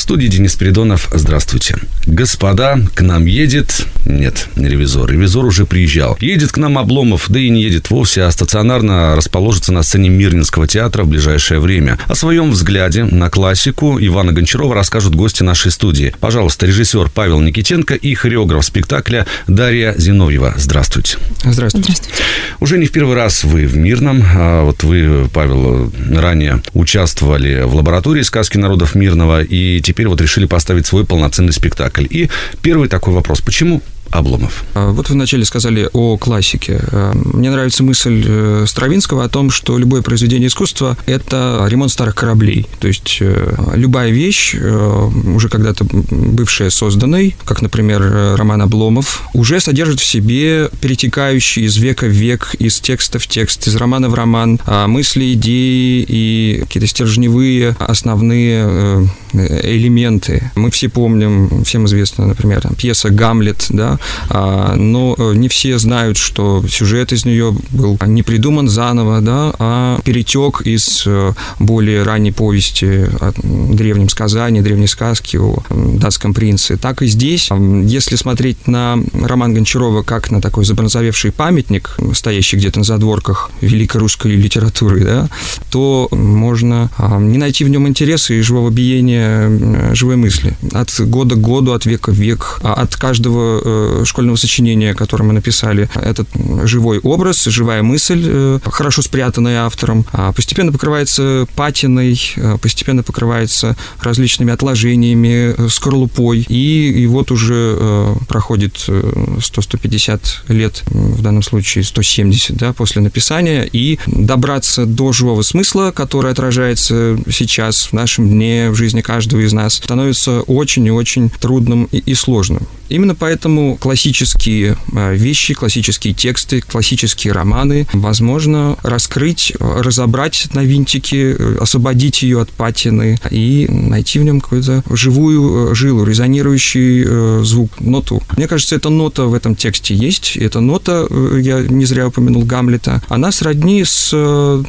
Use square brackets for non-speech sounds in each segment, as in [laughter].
студии Денис Передонов. Здравствуйте. Господа, к нам едет... Нет, не ревизор. Ревизор уже приезжал. Едет к нам Обломов, да и не едет вовсе, а стационарно расположится на сцене Мирнинского театра в ближайшее время. О своем взгляде на классику Ивана Гончарова расскажут гости нашей студии. Пожалуйста, режиссер Павел Никитенко и хореограф спектакля Дарья Зиновьева. Здравствуйте. Здравствуйте. Здравствуйте. Уже не в первый раз вы в Мирном. А вот вы, Павел, ранее участвовали в лаборатории сказки народов Мирного и теперь вот решили поставить свой полноценный спектакль. И первый такой вопрос. Почему Обломов. А, вот вы вначале сказали о классике. А, мне нравится мысль э, Стравинского о том, что любое произведение искусства – это ремонт старых кораблей. То есть э, любая вещь, э, уже когда-то бывшая созданной, как, например, роман Обломов, уже содержит в себе перетекающие из века в век, из текста в текст, из романа в роман, а, мысли, идеи и какие-то стержневые, основные элементы. Мы все помним, всем известно, например, там, пьеса «Гамлет», да, а, но э, не все знают, что сюжет из нее был не придуман заново, да, а перетек из э, более ранней повести о древнем сказании, древней сказке о датском принце. Так и здесь, если смотреть на роман Гончарова как на такой забронзовевший памятник, стоящий где-то на задворках великой русской литературы, да, то можно а, не найти в нем интереса и живого биения живой мысли. От года к году, от века в век, а от каждого э, школьного сочинения, которое мы написали, этот живой образ, живая мысль, э, хорошо спрятанная автором, а постепенно покрывается патиной, э, постепенно покрывается различными отложениями, э, скорлупой, и, и вот уже проходит 100-150 лет, в данном случае 170, да, после написания, и добраться до живого смысла, который отражается сейчас в нашем дне, в жизни каждого из нас, становится очень и очень трудным и, и сложным. Именно поэтому классические а, вещи, классические тексты, классические романы возможно раскрыть, разобрать на винтики, освободить ее от патины и найти в нем какую-то живую э, жилу, резонирующий э, звук, ноту. Мне кажется, эта нота в этом тексте есть. Эта нота, э, я не зря упомянул Гамлета, она сродни с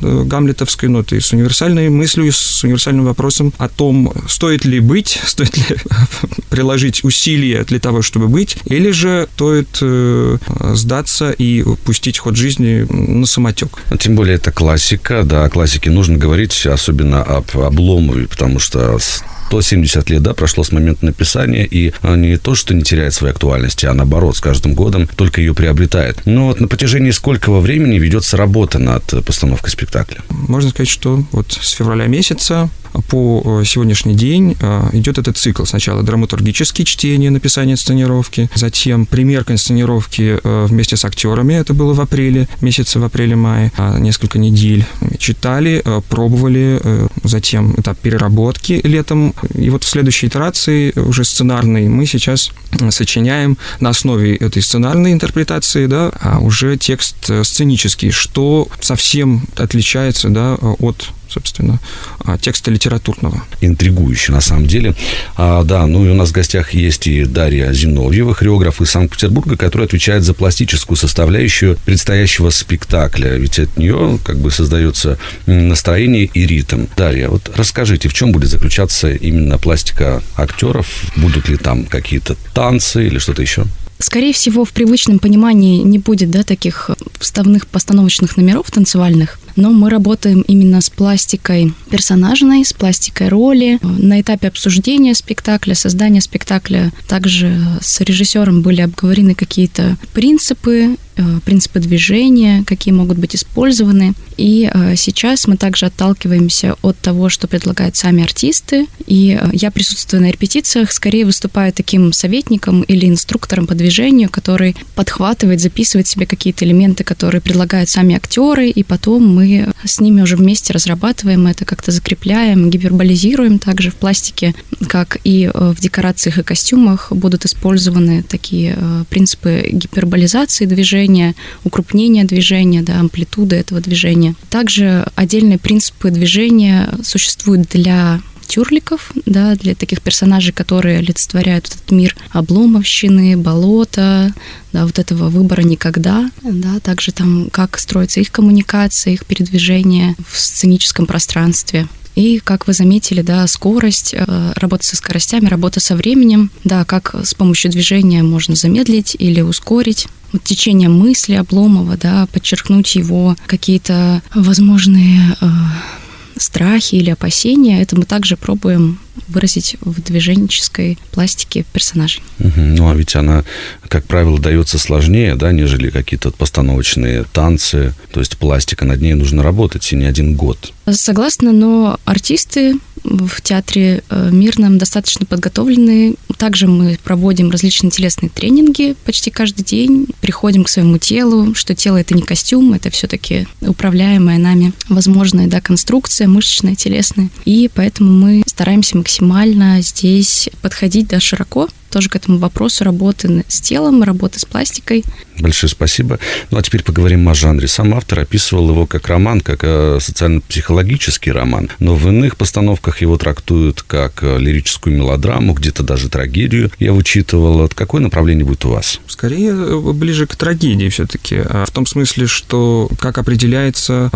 гамлетовской нотой, с универсальной мыслью, с универсальным вопросом о том, стоит ли быть, [laughs] стоит ли приложить усилия для того, чтобы быть, или же стоит э, сдаться и пустить ход жизни на самотек. Ну, тем более это классика, да, о классике нужно говорить, особенно об Обломове, потому что 170 лет, да, прошло с момента написания, и не то, что не теряет своей актуальности, а наоборот, с каждым годом только ее приобретает. Но вот на протяжении сколького времени ведется работа над постановкой спектакля? Можно сказать, что вот с февраля месяца по э, сегодняшний день э, идет этот цикл. Сначала драматургические чтения, написание сценировки, затем примерка инсценировки э, вместе с актерами, это было в апреле, месяце в апреле-мае, несколько недель. Читали, пробовали, затем этап переработки летом, и вот в следующей итерации, уже сценарной, мы сейчас сочиняем на основе этой сценарной интерпретации, да, а уже текст сценический, что совсем отличается, да, от собственно, а, текста литературного. Интригующе, на самом деле. А, да, ну и у нас в гостях есть и Дарья Зиновьева, хореограф из Санкт-Петербурга, которая отвечает за пластическую составляющую предстоящего спектакля. Ведь от нее как бы создается настроение и ритм. Дарья, вот расскажите, в чем будет заключаться именно пластика актеров? Будут ли там какие-то танцы или что-то еще? Скорее всего, в привычном понимании не будет да, таких вставных постановочных номеров танцевальных но мы работаем именно с пластикой персонажной, с пластикой роли. На этапе обсуждения спектакля, создания спектакля также с режиссером были обговорены какие-то принципы Э, принципы движения, какие могут быть использованы. И э, сейчас мы также отталкиваемся от того, что предлагают сами артисты. И э, я присутствую на репетициях, скорее выступаю таким советником или инструктором по движению, который подхватывает, записывает себе какие-то элементы, которые предлагают сами актеры, и потом мы с ними уже вместе разрабатываем это, как-то закрепляем, гиперболизируем также в пластике, как и в декорациях и костюмах будут использованы такие принципы гиперболизации движения, укрупнения движения, да, амплитуды этого движения. Также отдельные принципы движения существуют для тюрликов, да, для таких персонажей, которые олицетворяют этот мир обломовщины, болота, да, вот этого выбора никогда, да, также там, как строится их коммуникация, их передвижение в сценическом пространстве. И, как вы заметили, да, скорость, э, работа со скоростями, работа со временем, да, как с помощью движения можно замедлить или ускорить вот течение мысли Обломова, да, подчеркнуть его какие-то возможные э, страхи или опасения, это мы также пробуем выразить в движенческой пластике персонажей. Ну, а ведь она, как правило, дается сложнее, да, нежели какие-то постановочные танцы. То есть пластика, над ней нужно работать, и не один год. Согласна, но артисты в театре э, Мирном достаточно подготовлены. Также мы проводим различные телесные тренинги почти каждый день. Приходим к своему телу, что тело это не костюм, это все-таки управляемая нами возможная да, конструкция мышечная, телесная. И поэтому мы стараемся максимально здесь подходить да, широко тоже к этому вопросу работы с телом, работы с пластикой. Большое спасибо. Ну, а теперь поговорим о жанре. Сам автор описывал его как роман, как э, социально-психологический роман, но в иных постановках его трактуют как э, лирическую мелодраму, где-то даже трагедию. Я вычитывал, какое направление будет у вас? Скорее, э, ближе к трагедии все-таки. А в том смысле, что как определяется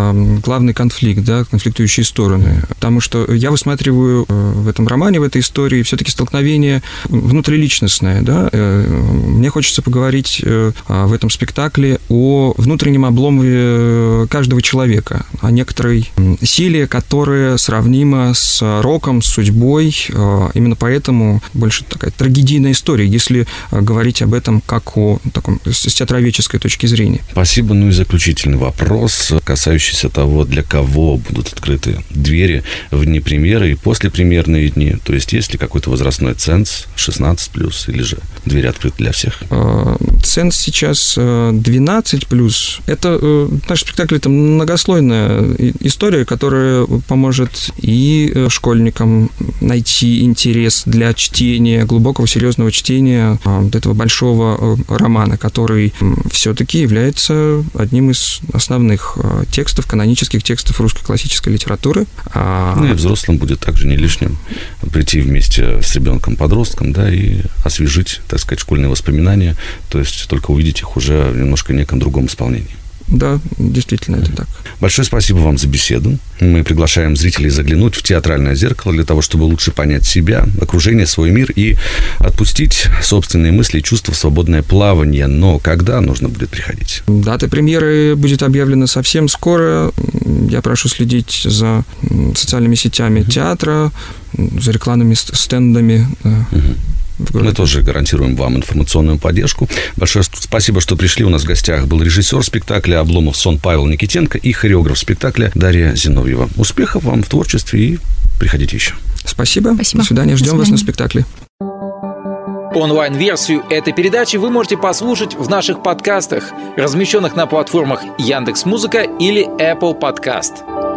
главный конфликт, да, конфликтующие стороны. Потому что я высматриваю в этом романе, в этой истории все-таки столкновение внутри личностное, да. Э, мне хочется поговорить э, в этом спектакле о внутреннем обломе э, каждого человека, о некоторой силе, которая сравнима с роком, с судьбой. Именно поэтому больше такая трагедийная история, если говорить об этом как о таком с театроведческой точки зрения. Спасибо. Ну и заключительный вопрос, касающийся того, для кого будут открыты двери в дни премьеры и после премьерные дни. То есть есть ли какой-то возрастной ценз 16 плюс или же двери открыты для всех? А, ценз сейчас 12 э, плюс. Это э, наш спектакль это многослойная история, которая поможет и э, школьникам найти интерес для чтения, глубокого серьезного чтения а, этого большого романа, который все-таки является одним из основных текстов, канонических текстов русской классической литературы. А, ну и взрослым будет также не лишним прийти вместе с ребенком-подростком, да, и освежить, так сказать, школьные воспоминания, то есть только увидеть их уже в немножко неком другом исполнении. Да, действительно, это так. Большое спасибо вам за беседу. Мы приглашаем зрителей заглянуть в театральное зеркало для того, чтобы лучше понять себя, окружение, свой мир и отпустить собственные мысли и чувства в свободное плавание. Но когда нужно будет приходить? Дата премьеры будет объявлена совсем скоро. Я прошу следить за социальными сетями театра, за рекламными стендами. Uh-huh мы тоже гарантируем вам информационную поддержку. Большое спасибо, что пришли. У нас в гостях был режиссер спектакля «Обломов сон» Павел Никитенко и хореограф спектакля Дарья Зиновьева. Успехов вам в творчестве и приходите еще. Спасибо. Спасибо. До свидания. Ждем До свидания. вас на спектакле. Онлайн-версию этой передачи вы можете послушать в наших подкастах, размещенных на платформах Яндекс.Музыка или Apple Podcast.